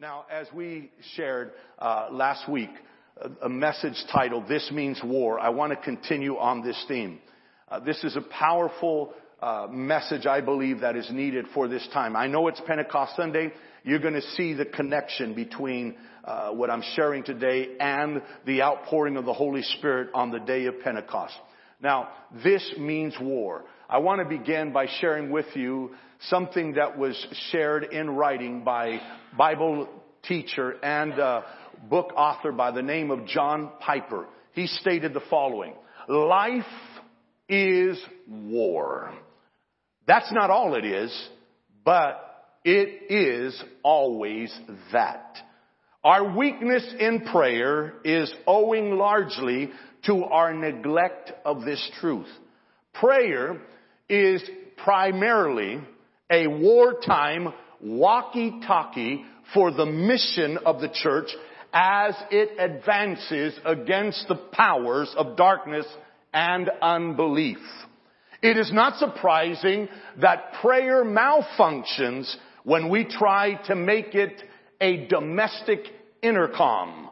Now, as we shared uh, last week, a, message titled "This Means War," I want to continue on this theme. Uh, this is a powerful uh, message, I believe, that is needed for this time. I know it's Pentecost Sunday. You're going to see the connection between uh, what I'm sharing today and the outpouring of the Holy Spirit on the day of Pentecost. Now, this means war. I want to begin by sharing with you something that was shared in writing by Bible teacher and uh, book author by the name of John Piper. He stated the following, life is war. That's not all it is, but it is always that. Our weakness in prayer is owing largely to our neglect of this truth. Prayer is primarily a wartime walkie-talkie for the mission of the church as it advances against the powers of darkness and unbelief. It is not surprising that prayer malfunctions when we try to make it a domestic intercom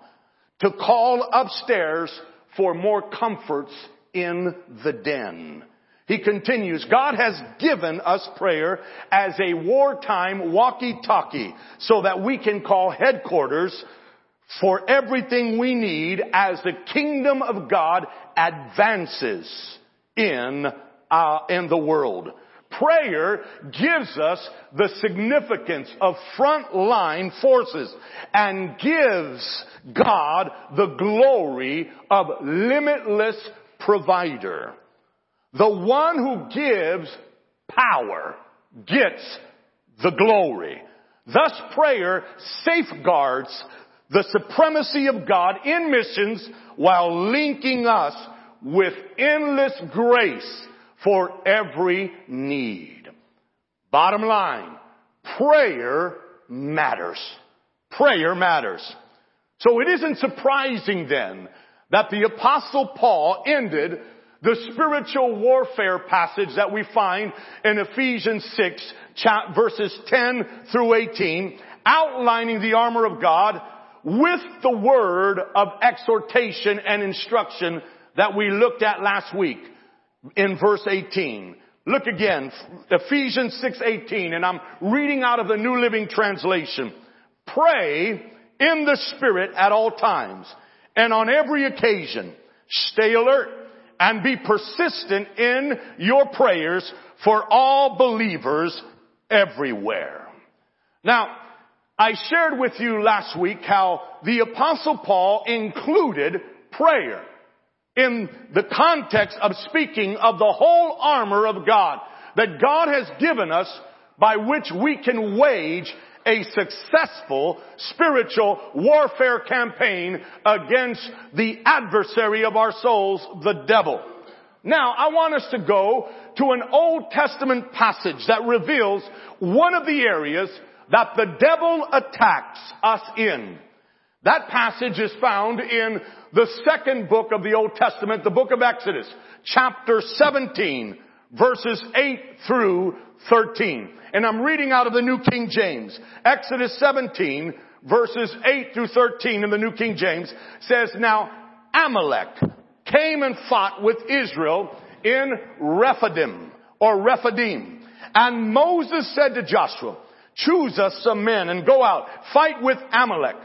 to call upstairs for more comforts in the den. He continues, God has given us prayer as a wartime walkie-talkie so that we can call headquarters for everything we need as the kingdom of God advances in, uh, in the world. Prayer gives us the significance of frontline forces and gives God the glory of limitless provider. The one who gives power gets the glory. Thus prayer safeguards the supremacy of God in missions while linking us with endless grace for every need. Bottom line, prayer matters. Prayer matters. So it isn't surprising then that the apostle Paul ended the spiritual warfare passage that we find in Ephesians 6 verses 10 through 18 outlining the armor of God with the word of exhortation and instruction that we looked at last week in verse 18. Look again, Ephesians 6:18 and I'm reading out of the New Living Translation. Pray in the spirit at all times and on every occasion stay alert and be persistent in your prayers for all believers everywhere. Now, I shared with you last week how the apostle Paul included prayer in the context of speaking of the whole armor of God that God has given us by which we can wage a successful spiritual warfare campaign against the adversary of our souls, the devil. Now, I want us to go to an Old Testament passage that reveals one of the areas that the devil attacks us in. That passage is found in the second book of the Old Testament, the book of Exodus, chapter 17, verses 8 through 13. And I'm reading out of the New King James. Exodus 17, verses 8 through 13 in the New King James says, Now Amalek came and fought with Israel in Rephidim, or Rephidim. And Moses said to Joshua, choose us some men and go out, fight with Amalek.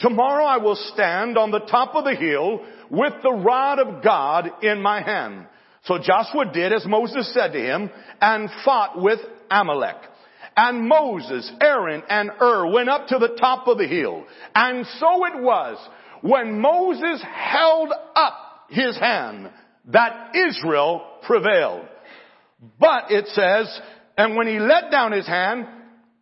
Tomorrow I will stand on the top of the hill with the rod of God in my hand. So Joshua did as Moses said to him and fought with Amalek. And Moses, Aaron, and Hur went up to the top of the hill. And so it was when Moses held up his hand that Israel prevailed. But it says, and when he let down his hand,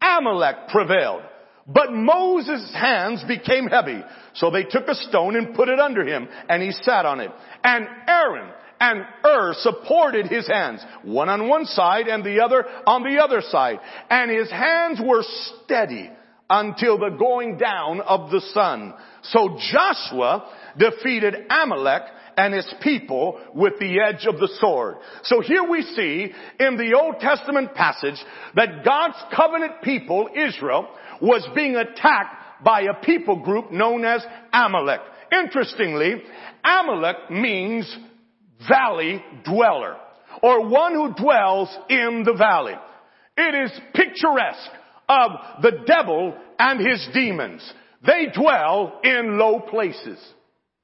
Amalek prevailed. But Moses' hands became heavy. So they took a stone and put it under him and he sat on it. And Aaron and Hur supported his hands, one on one side and the other on the other side. And his hands were steady until the going down of the sun. So Joshua defeated Amalek and his people with the edge of the sword. So here we see in the Old Testament passage that God's covenant people, Israel, was being attacked by a people group known as Amalek. Interestingly, Amalek means valley dweller or one who dwells in the valley. It is picturesque of the devil and his demons. They dwell in low places.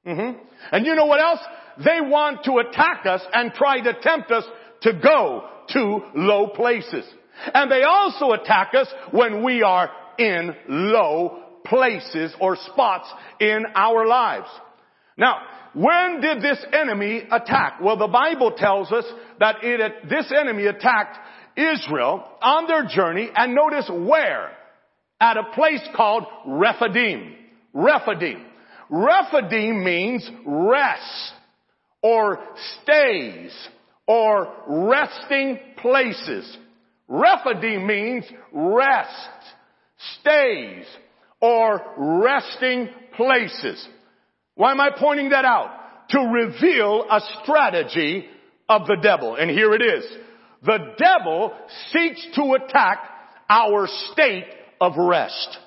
Mm-hmm. And you know what else? They want to attack us and try to tempt us to go to low places. And they also attack us when we are in low places or spots in our lives. Now, when did this enemy attack? Well, the Bible tells us that it, this enemy attacked Israel on their journey and notice where? At a place called Rephidim. Rephidim. Rephidim means rest or stays or resting places. Rephidim means rest, stays, or resting places. Why am I pointing that out? To reveal a strategy of the devil. And here it is. The devil seeks to attack our state of rest.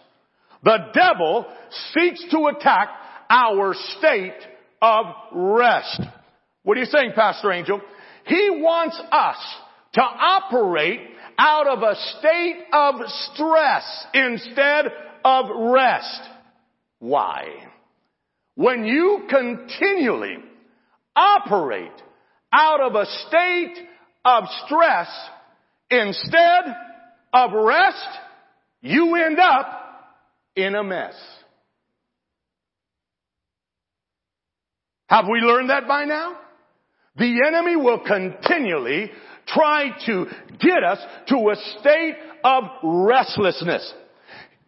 The devil seeks to attack our state of rest. What are you saying, Pastor Angel? He wants us to operate out of a state of stress instead of rest. Why? When you continually operate out of a state of stress instead of rest, you end up in a mess. Have we learned that by now? The enemy will continually try to get us to a state of restlessness.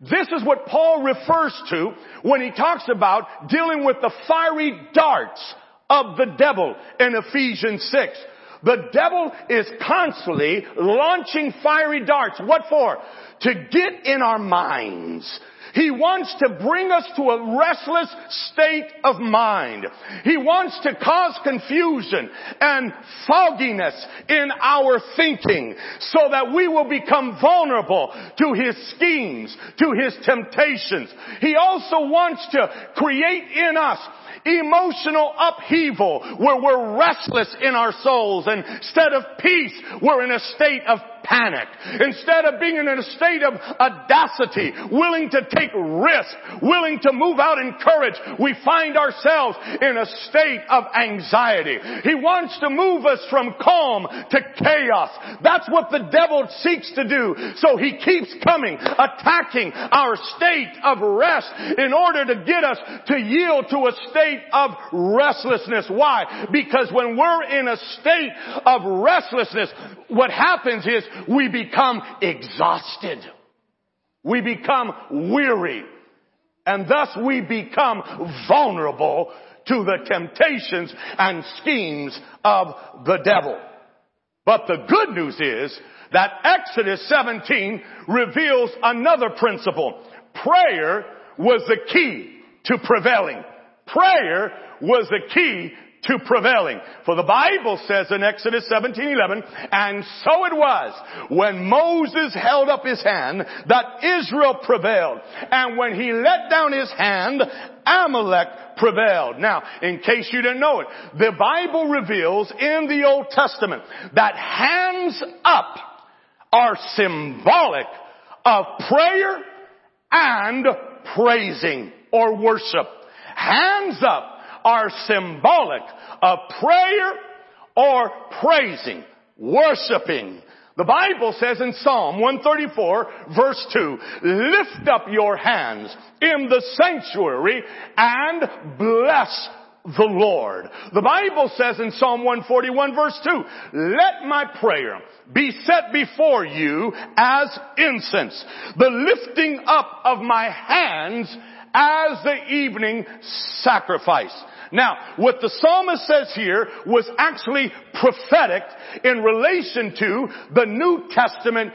This is what Paul refers to when he talks about dealing with the fiery darts of the devil in Ephesians 6. The devil is constantly launching fiery darts. What for? To get in our minds he wants to bring us to a restless state of mind. He wants to cause confusion and fogginess in our thinking so that we will become vulnerable to his schemes, to his temptations. He also wants to create in us emotional upheaval where we're restless in our souls instead of peace, we're in a state of panic. Instead of being in a state of audacity, willing to take risk, willing to move out in courage, we find ourselves in a state of anxiety. He wants to move us from calm to chaos. That's what the devil seeks to do. So he keeps coming, attacking our state of rest in order to get us to yield to a state of restlessness. Why? Because when we're in a state of restlessness, what happens is we become exhausted. We become weary. And thus we become vulnerable to the temptations and schemes of the devil. But the good news is that Exodus 17 reveals another principle. Prayer was the key to prevailing. Prayer was the key to prevailing. For the Bible says in Exodus 17:11, and so it was when Moses held up his hand that Israel prevailed, and when he let down his hand, Amalek prevailed. Now, in case you didn't know it, the Bible reveals in the Old Testament that hands up are symbolic of prayer and praising or worship. Hands up are symbolic of prayer or praising, worshiping. The Bible says in Psalm 134 verse 2, lift up your hands in the sanctuary and bless the Lord. The Bible says in Psalm 141 verse 2, let my prayer be set before you as incense, the lifting up of my hands as the evening sacrifice. Now, what the psalmist says here was actually prophetic in relation to the New Testament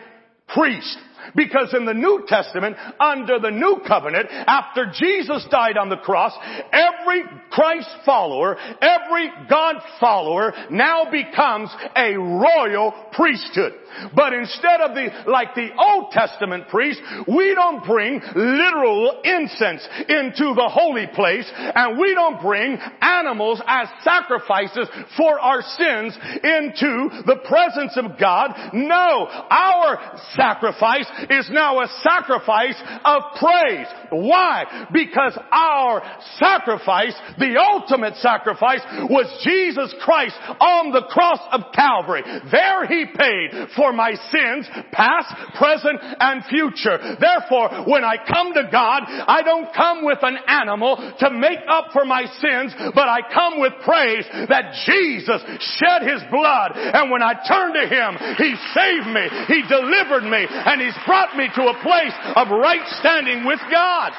priest. Because in the New Testament, under the New Covenant, after Jesus died on the cross, every Christ follower, every God follower now becomes a royal priesthood. But instead of the, like the Old Testament priest, we don't bring literal incense into the holy place and we don't bring animals as sacrifices for our sins into the presence of God. No, our sacrifice is now a sacrifice of praise. Why? Because our sacrifice, the ultimate sacrifice, was Jesus Christ on the cross of Calvary. There He paid for my sins, past, present, and future. Therefore, when I come to God, I don't come with an animal to make up for my sins, but I come with praise that Jesus shed His blood, and when I turn to Him, He saved me, He delivered me, and He's brought me to a place of right standing with God.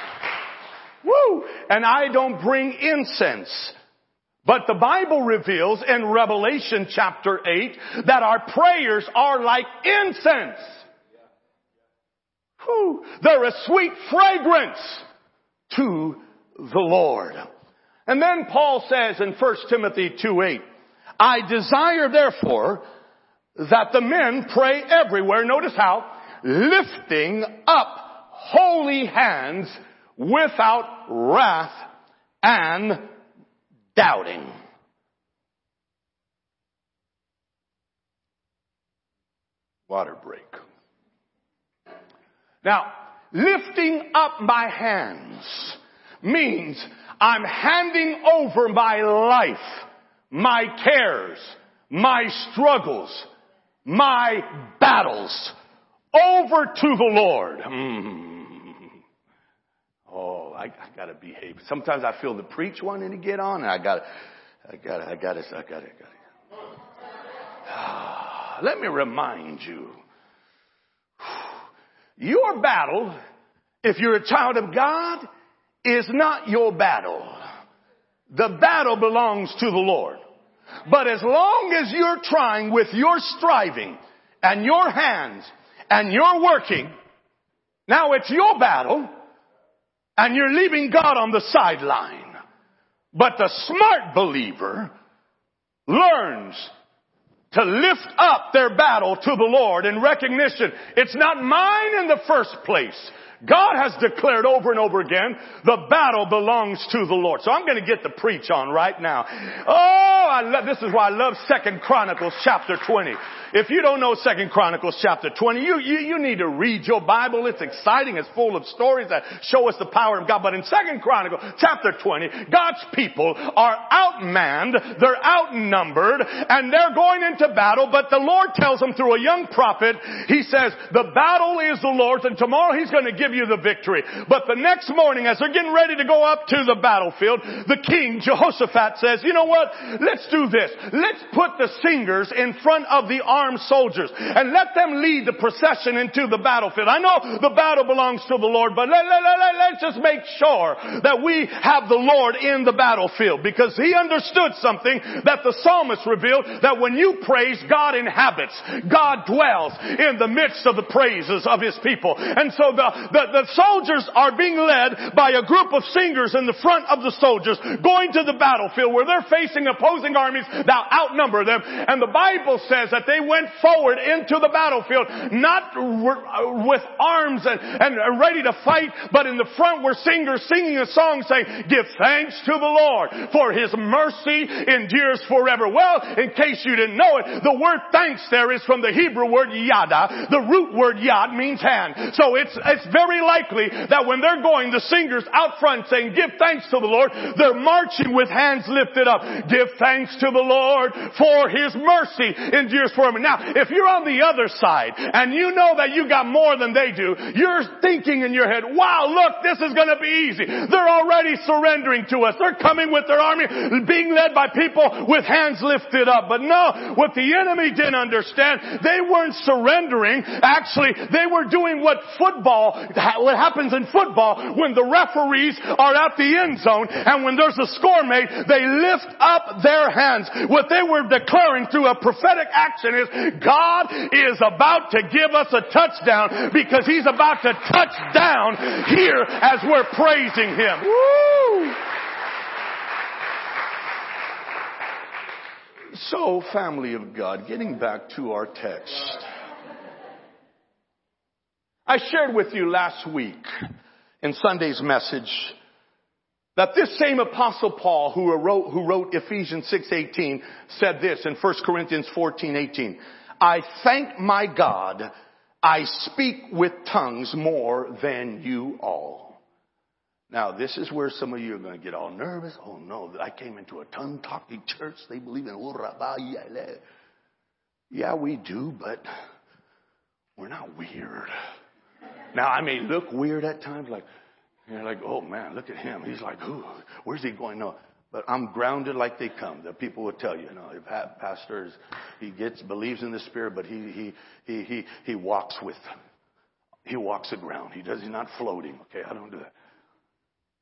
Woo! And I don't bring incense. But the Bible reveals in Revelation chapter 8 that our prayers are like incense. Whew. They're a sweet fragrance to the Lord. And then Paul says in 1 Timothy 2 8, I desire therefore that the men pray everywhere. Notice how? Lifting up holy hands without wrath and doubting. Water break. Now, lifting up my hands means I'm handing over my life, my cares, my struggles, my battles over to the Lord. Mm. Oh, I, I gotta behave. Sometimes I feel the preach wanting to get on and I gotta, I gotta, I gotta, I gotta, I gotta. Let me remind you. Your battle, if you're a child of God, is not your battle. The battle belongs to the Lord. But as long as you're trying with your striving and your hands and you're working, now it's your battle and you're leaving God on the sideline. But the smart believer learns to lift up their battle to the Lord in recognition. It's not mine in the first place. God has declared over and over again, the battle belongs to the Lord. So I'm going to get the preach on right now. Oh, I love, this is why I love Second Chronicles chapter 20. If you don't know Second Chronicles chapter 20, you, you, you need to read your Bible. It's exciting. It's full of stories that show us the power of God. But in Second Chronicles chapter 20, God's people are outmanned, they're outnumbered, and they're going into battle, but the Lord tells them through a young prophet, He says, the battle is the Lord's and tomorrow He's going to give you the victory. But the next morning, as they're getting ready to go up to the battlefield, the king, Jehoshaphat says, you know what? Let's do this. Let's put the singers in front of the armed soldiers and let them lead the procession into the battlefield. I know the battle belongs to the Lord, but let, let, let, let's just make sure that we have the Lord in the battlefield because he understood something that the psalmist revealed that when you praise, God inhabits. God dwells in the midst of the praises of his people. And so the, the, the soldiers are being led by a group of singers in the front of the soldiers going to the battlefield where they're facing opposing armies that outnumber them. And the Bible says that they went forward into the battlefield, not uh, with arms and, and ready to fight, but in the front were singers singing a song saying, give thanks to the Lord for his mercy endures forever. Well, in case you didn't know it, the word thanks there is from the Hebrew word yada. The root word yad means hand. So it's, it's very likely that when they're going, the singers out front saying, give thanks to the Lord, they're marching with hands lifted up. Give thanks to the Lord for his mercy endures forever. Now, if you're on the other side and you know that you got more than they do, you're thinking in your head, wow, look, this is going to be easy. They're already surrendering to us. They're coming with their army, being led by people with hands lifted up. But no, what the enemy didn't understand, they weren't surrendering. Actually, they were doing what football what happens in football when the referees are at the end zone and when there's a score made, they lift up their hands. What they were declaring through a prophetic action is God is about to give us a touchdown because he's about to touch down here as we're praising him. Woo! So, family of God, getting back to our text. I shared with you last week in Sunday's message that this same apostle Paul who wrote, who wrote Ephesians 6:18 said this in 1 Corinthians 14:18. I thank my God I speak with tongues more than you all. Now, this is where some of you are going to get all nervous. Oh no, I came into a tongue talking church. They believe in. Yeah, we do, but we're not weird. Now, I may look weird at times, like, you're like, oh man, look at him. He's like, who? Where's he going? No. But I'm grounded like they come. The people will tell you, you know, if pastors, he gets, believes in the Spirit, but he, he, he, he, he walks with, he walks the ground. He does, he's not floating. Okay. I don't do that.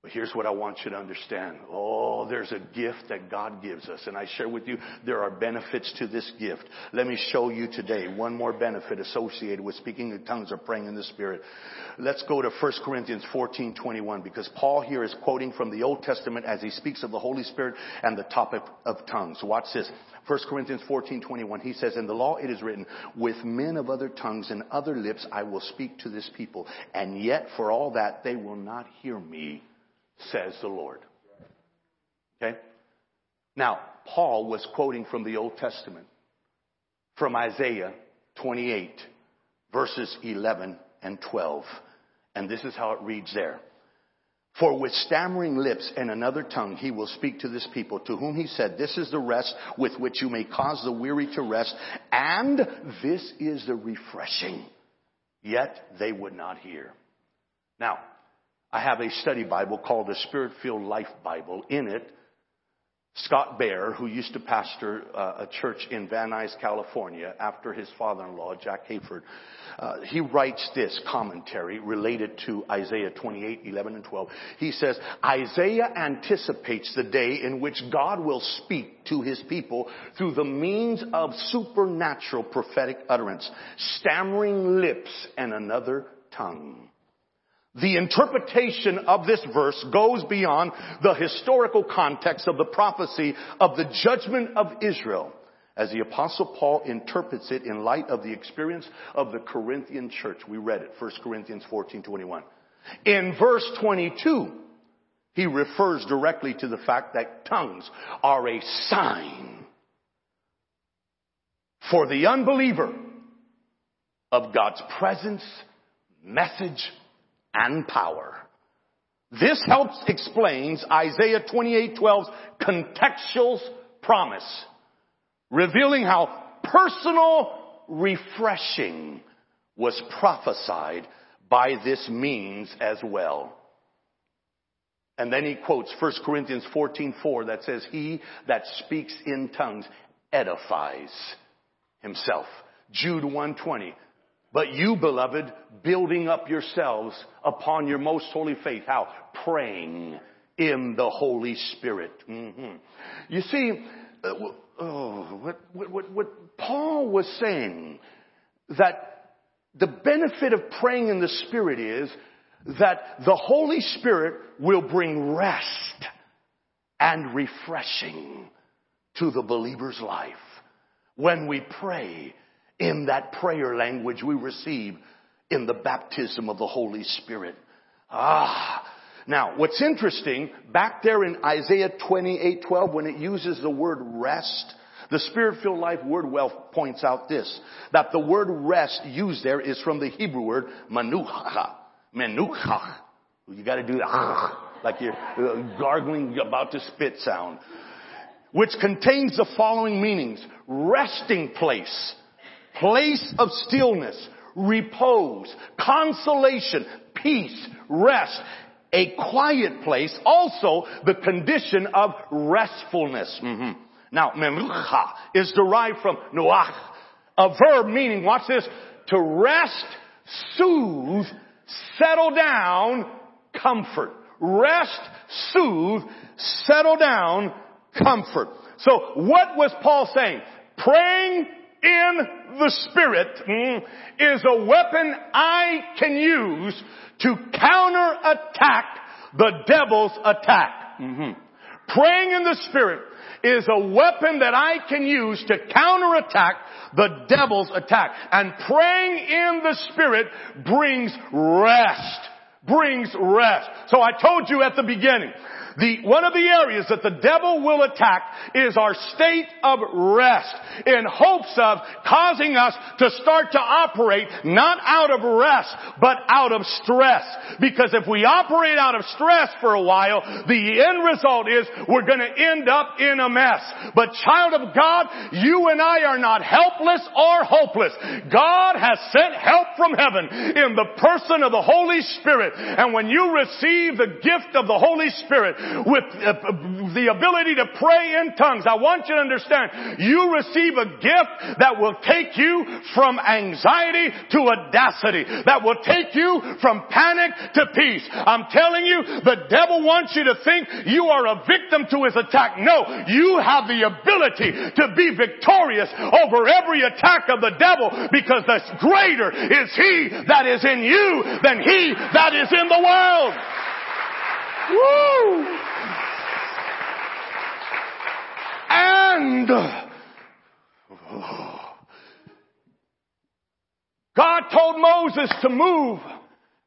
But here's what I want you to understand. Oh, there's a gift that God gives us. And I share with you, there are benefits to this gift. Let me show you today one more benefit associated with speaking in tongues or praying in the Spirit. Let's go to 1 Corinthians 14, 21, because Paul here is quoting from the Old Testament as he speaks of the Holy Spirit and the topic of tongues. Watch this. 1 Corinthians 14, 21, he says, In the law it is written, with men of other tongues and other lips I will speak to this people, and yet for all that they will not hear me says the Lord. Okay? Now, Paul was quoting from the Old Testament, from Isaiah 28, verses 11 and 12. And this is how it reads there. For with stammering lips and another tongue he will speak to this people, to whom he said, This is the rest with which you may cause the weary to rest, and this is the refreshing. Yet they would not hear. Now, I have a study Bible called the Spirit Filled Life Bible. In it, Scott Bauer, who used to pastor uh, a church in Van Nuys, California, after his father-in-law, Jack Hayford, uh, he writes this commentary related to Isaiah 28, 11 and 12. He says, Isaiah anticipates the day in which God will speak to his people through the means of supernatural prophetic utterance, stammering lips and another tongue. The interpretation of this verse goes beyond the historical context of the prophecy of the judgment of Israel as the apostle Paul interprets it in light of the experience of the Corinthian church. We read it, 1 Corinthians 14, 21. In verse 22, he refers directly to the fact that tongues are a sign for the unbeliever of God's presence, message, and power. This helps explains Isaiah 28:12's contextual promise, revealing how personal refreshing was prophesied by this means as well. And then he quotes 1 Corinthians 14:4 that says, "He that speaks in tongues edifies himself." Jude 120, but you, beloved, building up yourselves upon your most holy faith. How? Praying in the Holy Spirit. Mm-hmm. You see, uh, oh, what, what, what Paul was saying that the benefit of praying in the Spirit is that the Holy Spirit will bring rest and refreshing to the believer's life. When we pray, in that prayer language we receive in the baptism of the Holy Spirit. Ah. Now, what's interesting, back there in Isaiah 28, 12, when it uses the word rest, the Spirit-filled life word wealth points out this, that the word rest used there is from the Hebrew word manucha. Menucha. You gotta do that, like you're gargling, about to spit sound. Which contains the following meanings. Resting place, place of stillness, repose, consolation, peace, rest, a quiet place, also the condition of restfulness. Mm-hmm. Now, menucha is derived from nuach, a verb meaning, watch this, to rest, soothe, settle down, comfort. Rest, soothe, settle down, comfort. So what was Paul saying? Praying in the Spirit mm, is a weapon I can use to counterattack the devil's attack. Mm-hmm. Praying in the Spirit is a weapon that I can use to counterattack the devil's attack. And praying in the Spirit brings rest. Brings rest. So I told you at the beginning, the, one of the areas that the devil will attack is our state of rest in hopes of causing us to start to operate not out of rest, but out of stress. Because if we operate out of stress for a while, the end result is we're gonna end up in a mess. But child of God, you and I are not helpless or hopeless. God has sent help from heaven in the person of the Holy Spirit. And when you receive the gift of the Holy Spirit, with uh, the ability to pray in tongues. I want you to understand, you receive a gift that will take you from anxiety to audacity, that will take you from panic to peace. I'm telling you, the devil wants you to think you are a victim to his attack. No, you have the ability to be victorious over every attack of the devil because the greater is he that is in you than he that is in the world. Woo! And uh, God told Moses to move.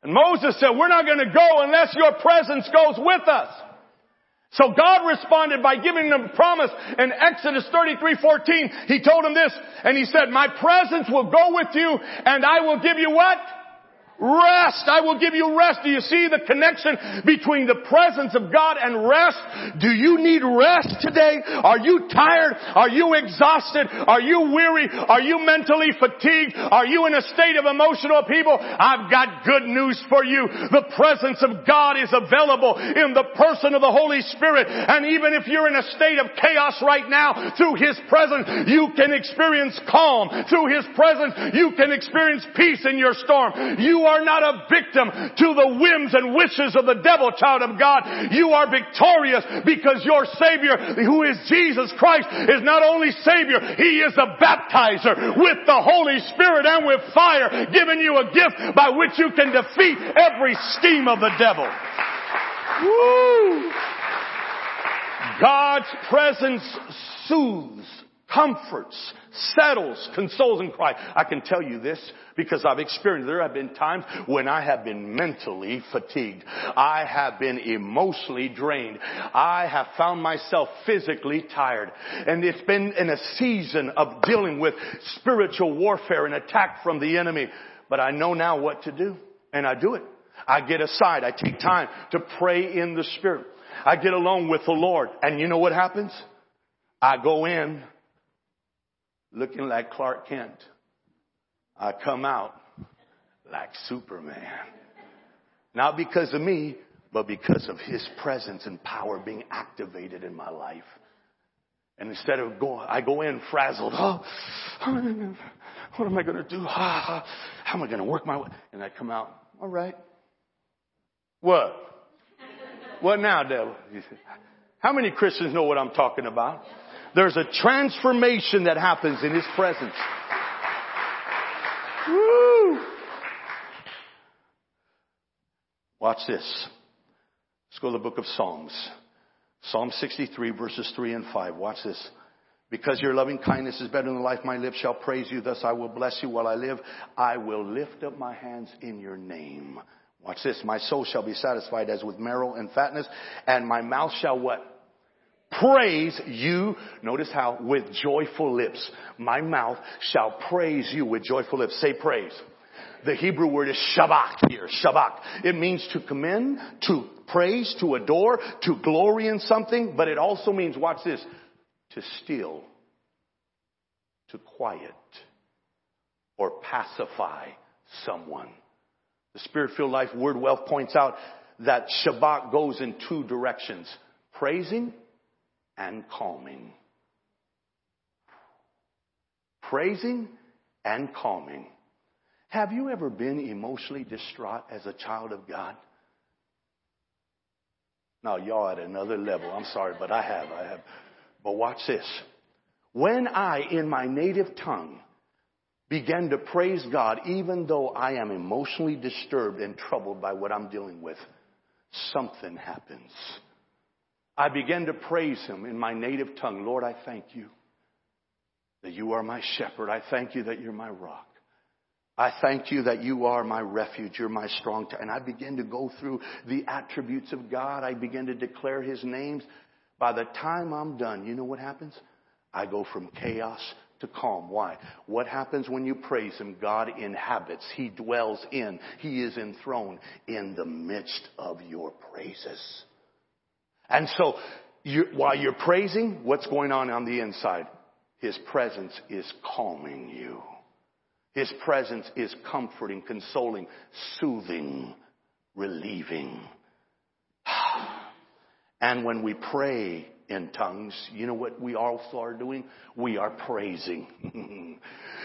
And Moses said, we're not going to go unless your presence goes with us. So God responded by giving them a promise in Exodus 33, 14. He told him this and he said, my presence will go with you and I will give you what? Rest. I will give you rest. Do you see the connection between the presence of God and rest? Do you need rest today? Are you tired? Are you exhausted? Are you weary? Are you mentally fatigued? Are you in a state of emotional upheaval? I've got good news for you. The presence of God is available in the person of the Holy Spirit. And even if you're in a state of chaos right now, through His presence, you can experience calm. Through His presence, you can experience peace in your storm. You are not a victim to the whims and wishes of the devil, child of God. You are victorious because your Savior, who is Jesus Christ, is not only Savior, He is a baptizer with the Holy Spirit and with fire, giving you a gift by which you can defeat every scheme of the devil. Woo! God's presence soothes, comforts, settles, consoles, and cries. I can tell you this because I've experienced, there have been times when I have been mentally fatigued. I have been emotionally drained. I have found myself physically tired. And it's been in a season of dealing with spiritual warfare and attack from the enemy. But I know now what to do. And I do it. I get aside. I take time to pray in the Spirit. I get alone with the Lord. And you know what happens? I go in looking like Clark Kent. I come out like Superman. Not because of me, but because of His presence and power being activated in my life. And instead of going, I go in frazzled. Oh, what am I going to do? How am I going to work my way? And I come out, all right. What? What now, devil? How many Christians know what I'm talking about? There's a transformation that happens in His presence. Woo! Watch this. Let's go to the book of Psalms. Psalm 63 verses 3 and 5. Watch this. Because your loving kindness is better than life, my lips shall praise you. Thus I will bless you while I live. I will lift up my hands in your name. Watch this. My soul shall be satisfied as with marrow and fatness, and my mouth shall what? Praise you. Notice how with joyful lips, my mouth shall praise you with joyful lips. Say praise. The Hebrew word is shabak here, shabak. It means to commend, to praise, to adore, to glory in something, but it also means, watch this, to steal, to quiet, or pacify someone. The Spirit-filled life word wealth points out that Shabak goes in two directions. Praising and calming. Praising and calming. Have you ever been emotionally distraught as a child of God? Now, y'all at another level. I'm sorry, but I have. I have. But watch this. When I, in my native tongue, began to praise God, even though I am emotionally disturbed and troubled by what I'm dealing with, something happens. I began to praise Him in my native tongue. Lord, I thank you that you are my shepherd. I thank you that you're my rock. I thank you that you are my refuge. You're my strong tower. And I begin to go through the attributes of God. I begin to declare His names. By the time I'm done, you know what happens? I go from chaos to calm. Why? What happens when you praise Him? God inhabits. He dwells in. He is enthroned in the midst of your praises. And so, you, while you're praising, what's going on on the inside? His presence is calming you. His presence is comforting, consoling, soothing, relieving. And when we pray in tongues, you know what we also are doing? We are praising.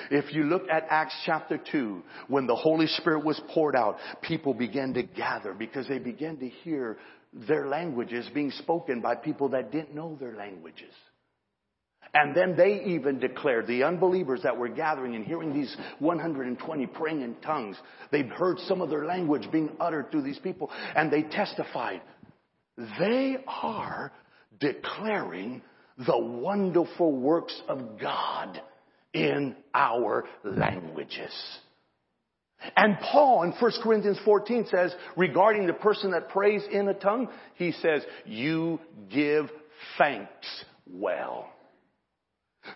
if you look at Acts chapter 2, when the Holy Spirit was poured out, people began to gather because they began to hear their languages being spoken by people that didn't know their languages. And then they even declared, the unbelievers that were gathering and hearing these 120 praying in tongues, they've heard some of their language being uttered through these people, and they testified, they are declaring the wonderful works of God in our languages. And Paul in 1 Corinthians 14 says, regarding the person that prays in a tongue, he says, you give thanks well.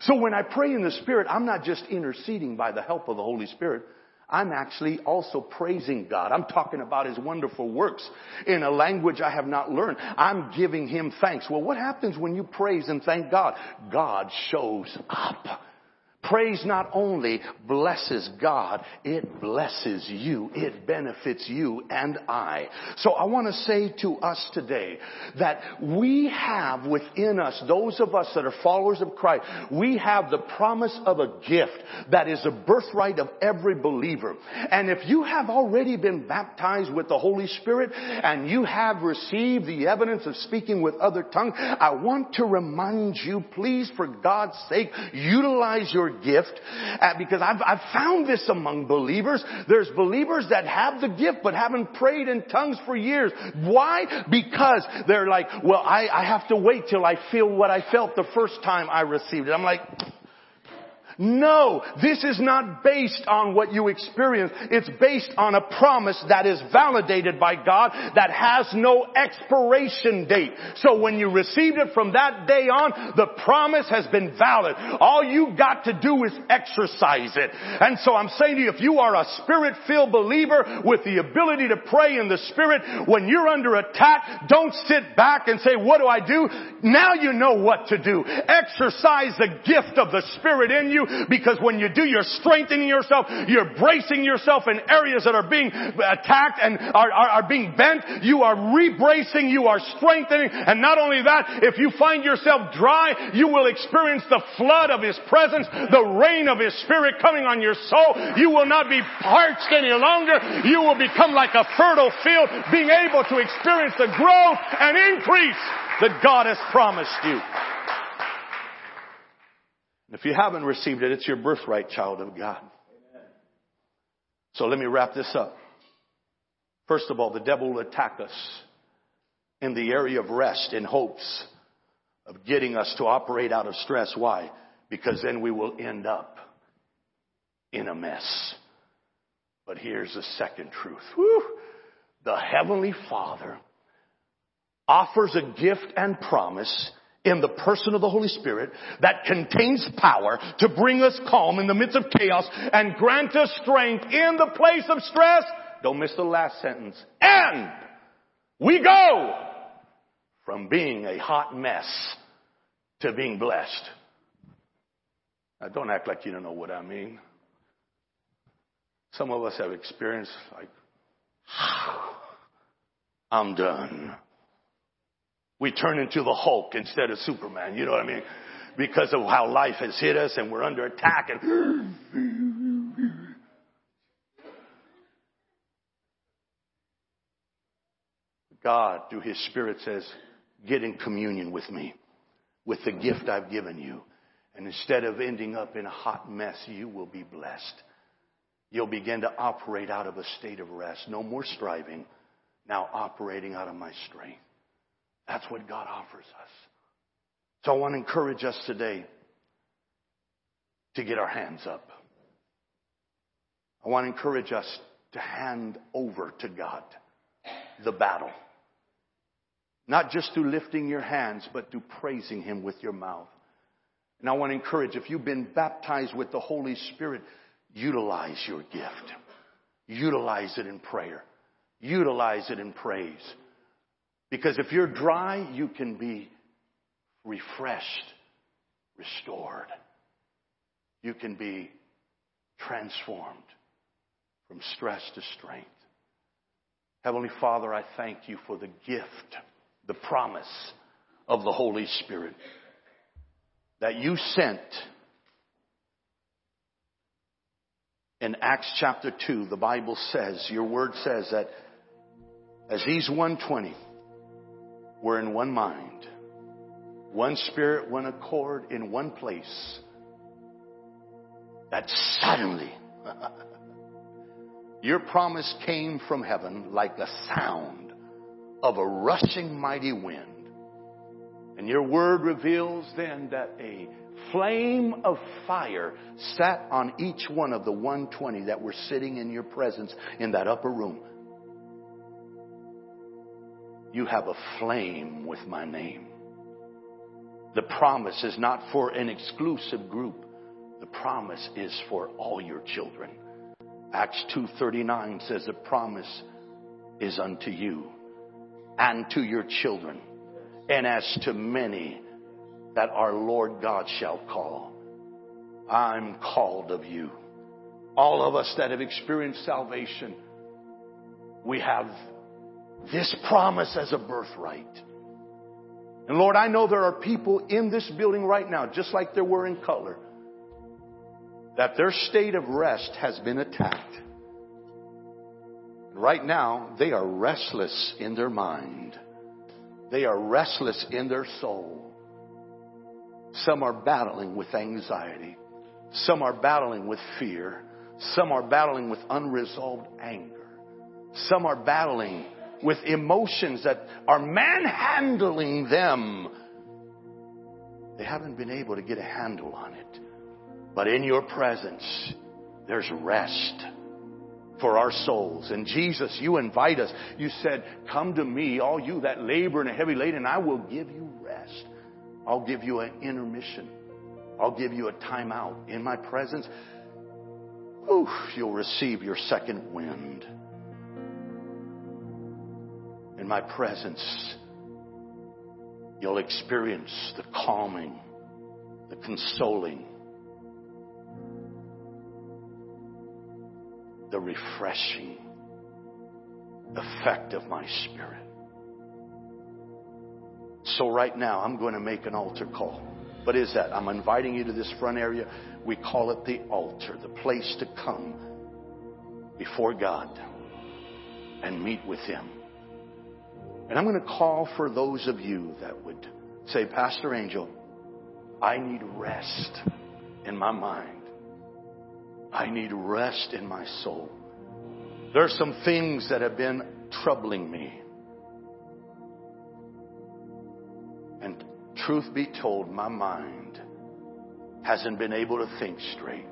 So when I pray in the Spirit, I'm not just interceding by the help of the Holy Spirit. I'm actually also praising God. I'm talking about His wonderful works in a language I have not learned. I'm giving Him thanks. Well, what happens when you praise and thank God? God shows up. Praise not only blesses God, it blesses you. It benefits you and I. So I want to say to us today that we have within us, those of us that are followers of Christ, we have the promise of a gift that is a birthright of every believer. And if you have already been baptized with the Holy Spirit and you have received the evidence of speaking with other tongues, I want to remind you, please, for God's sake, utilize your gift because I've, I've found this among believers. There's believers that have the gift but haven't prayed in tongues for years. Why? Because they're like, well, I, I have to wait till I feel what I felt the first time I received it. I'm like, no, this is not based on what you experience. It's based on a promise that is validated by God that has no expiration date. So when you received it from that day on, the promise has been valid. All you got to do is exercise it. And so I'm saying to you, if you are a spirit-filled believer with the ability to pray in the spirit, when you're under attack, don't sit back and say, what do I do? Now you know what to do. Exercise the gift of the spirit in you because when you do, you're strengthening yourself, you're bracing yourself in areas that are being attacked and are, are, are being bent. You are rebracing, you are strengthening, and not only that, if you find yourself dry, you will experience the flood of His presence, the rain of His Spirit coming on your soul. You will not be parched any longer. You will become like a fertile field, being able to experience the growth and increase that God has promised you. If you haven't received it, it's your birthright, child of God. So let me wrap this up. First of all, the devil will attack us in the area of rest in hopes of getting us to operate out of stress. Why? Because then we will end up in a mess. But here's the second truth. Whew. The Heavenly Father offers a gift and promise in the person of the Holy Spirit that contains power to bring us calm in the midst of chaos and grant us strength in the place of stress. Don't miss the last sentence. And we go from being a hot mess to being blessed. Now don't act like you don't know what I mean. Some of us have experienced like, I'm done we turn into the Hulk instead of Superman. You know what I mean? Because of how life has hit us and we're under attack and God, through His Spirit, says, Get in communion with me, with the gift I've given you. And instead of ending up in a hot mess, you will be blessed. You'll begin to operate out of a state of rest. No more striving, now operating out of my strength. That's what God offers us. So I want to encourage us today to get our hands up. I want to encourage us to hand over to God the battle. Not just through lifting your hands, but through praising Him with your mouth. And I want to encourage, if you've been baptized with the Holy Spirit, utilize your gift. Utilize it in prayer. Utilize it in praise. Because if you're dry, you can be refreshed, restored. You can be transformed from stress to strength. Heavenly Father, I thank you for the gift, the promise of the Holy Spirit that you sent in Acts chapter 2. The Bible says, your word says that as these 120 were in one mind, one spirit, one accord, in one place, that suddenly your promise came from heaven like the sound of a rushing mighty wind. And your word reveals then that a flame of fire sat on each one of the 120 that were sitting in your presence in that upper room. You have a flame with my name. The promise is not for an exclusive group. The promise is for all your children. Acts 2:39 says the promise is unto you and to your children and as to many that our Lord God shall call. I'm called of you. All of us that have experienced salvation, we have this promise as a birthright. And Lord, I know there are people in this building right now, just like there were in Cutler, that their state of rest has been attacked. Right now, they are restless in their mind. They are restless in their soul. Some are battling with anxiety. Some are battling with fear. Some are battling with unresolved anger. Some are battling with emotions that are manhandling them. They haven't been able to get a handle on it. But in your presence, there's rest for our souls. And Jesus, you invite us. You said, Come to me, all you that labor and are heavy laden, and I will give you rest. I'll give you an intermission. I'll give you a timeout in my presence. Oof, you'll receive your second wind. In my presence, you'll experience the calming, the consoling, the refreshing effect of my spirit. So right now, I'm going to make an altar call. What is that? I'm inviting you to this front area. We call it the altar, the place to come before God and meet with Him. And I'm going to call for those of you that would say, Pastor Angel, I need rest in my mind. I need rest in my soul. There are some things that have been troubling me. And truth be told, my mind hasn't been able to think straight.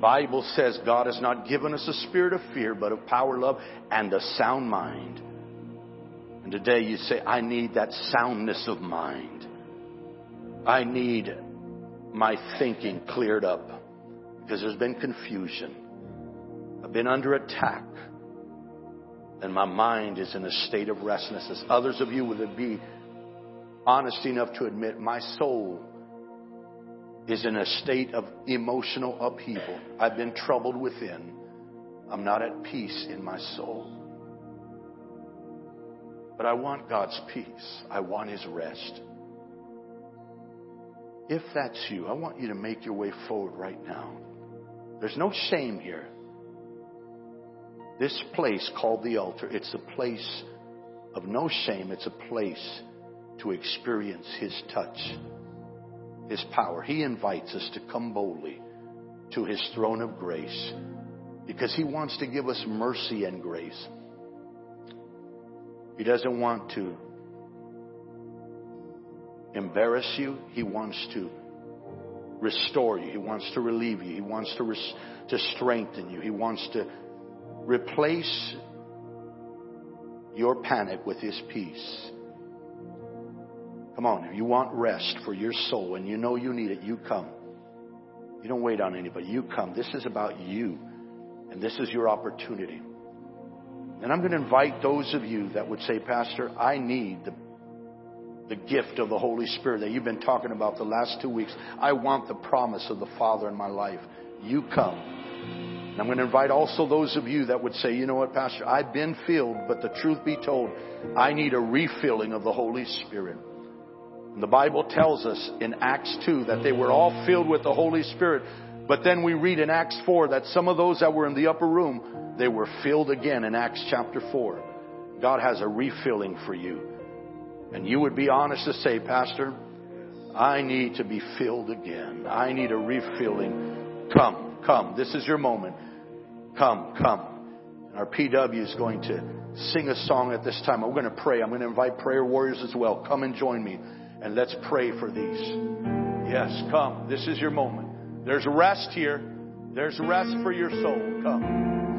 Bible says God has not given us a spirit of fear, but of power, love, and a sound mind. And today you say, I need that soundness of mind. I need my thinking cleared up because there's been confusion. I've been under attack. And my mind is in a state of restlessness. Others of you would be honest enough to admit my soul is in a state of emotional upheaval. I've been troubled within. I'm not at peace in my soul. But I want God's peace. I want His rest. If that's you, I want you to make your way forward right now. There's no shame here. This place called the altar, it's a place of no shame. It's a place to experience His touch, His power. He invites us to come boldly to His throne of grace because He wants to give us mercy and grace. He doesn't want to embarrass you. He wants to restore you. He wants to relieve you. He wants to, res- to strengthen you. He wants to replace your panic with His peace. Come on, if you want rest for your soul and you know you need it, you come. You don't wait on anybody. You come. This is about you. And this is your opportunity. And I'm going to invite those of you that would say, Pastor, I need the, the gift of the Holy Spirit that you've been talking about the last two weeks. I want the promise of the Father in my life. You come. And I'm going to invite also those of you that would say, you know what, Pastor, I've been filled, but the truth be told, I need a refilling of the Holy Spirit. The Bible tells us in Acts 2 that they were all filled with the Holy Spirit. But then we read in Acts 4 that some of those that were in the upper room, they were filled again in Acts chapter 4. God has a refilling for you. And you would be honest to say, Pastor, I need to be filled again. I need a refilling. Come, come. This is your moment. Come, come. And our PW is going to sing a song at this time. We're going to pray. I'm going to invite prayer warriors as well. Come and join me and let's pray for these. Yes, come. This is your moment. There's rest here. There's rest for your soul. Come.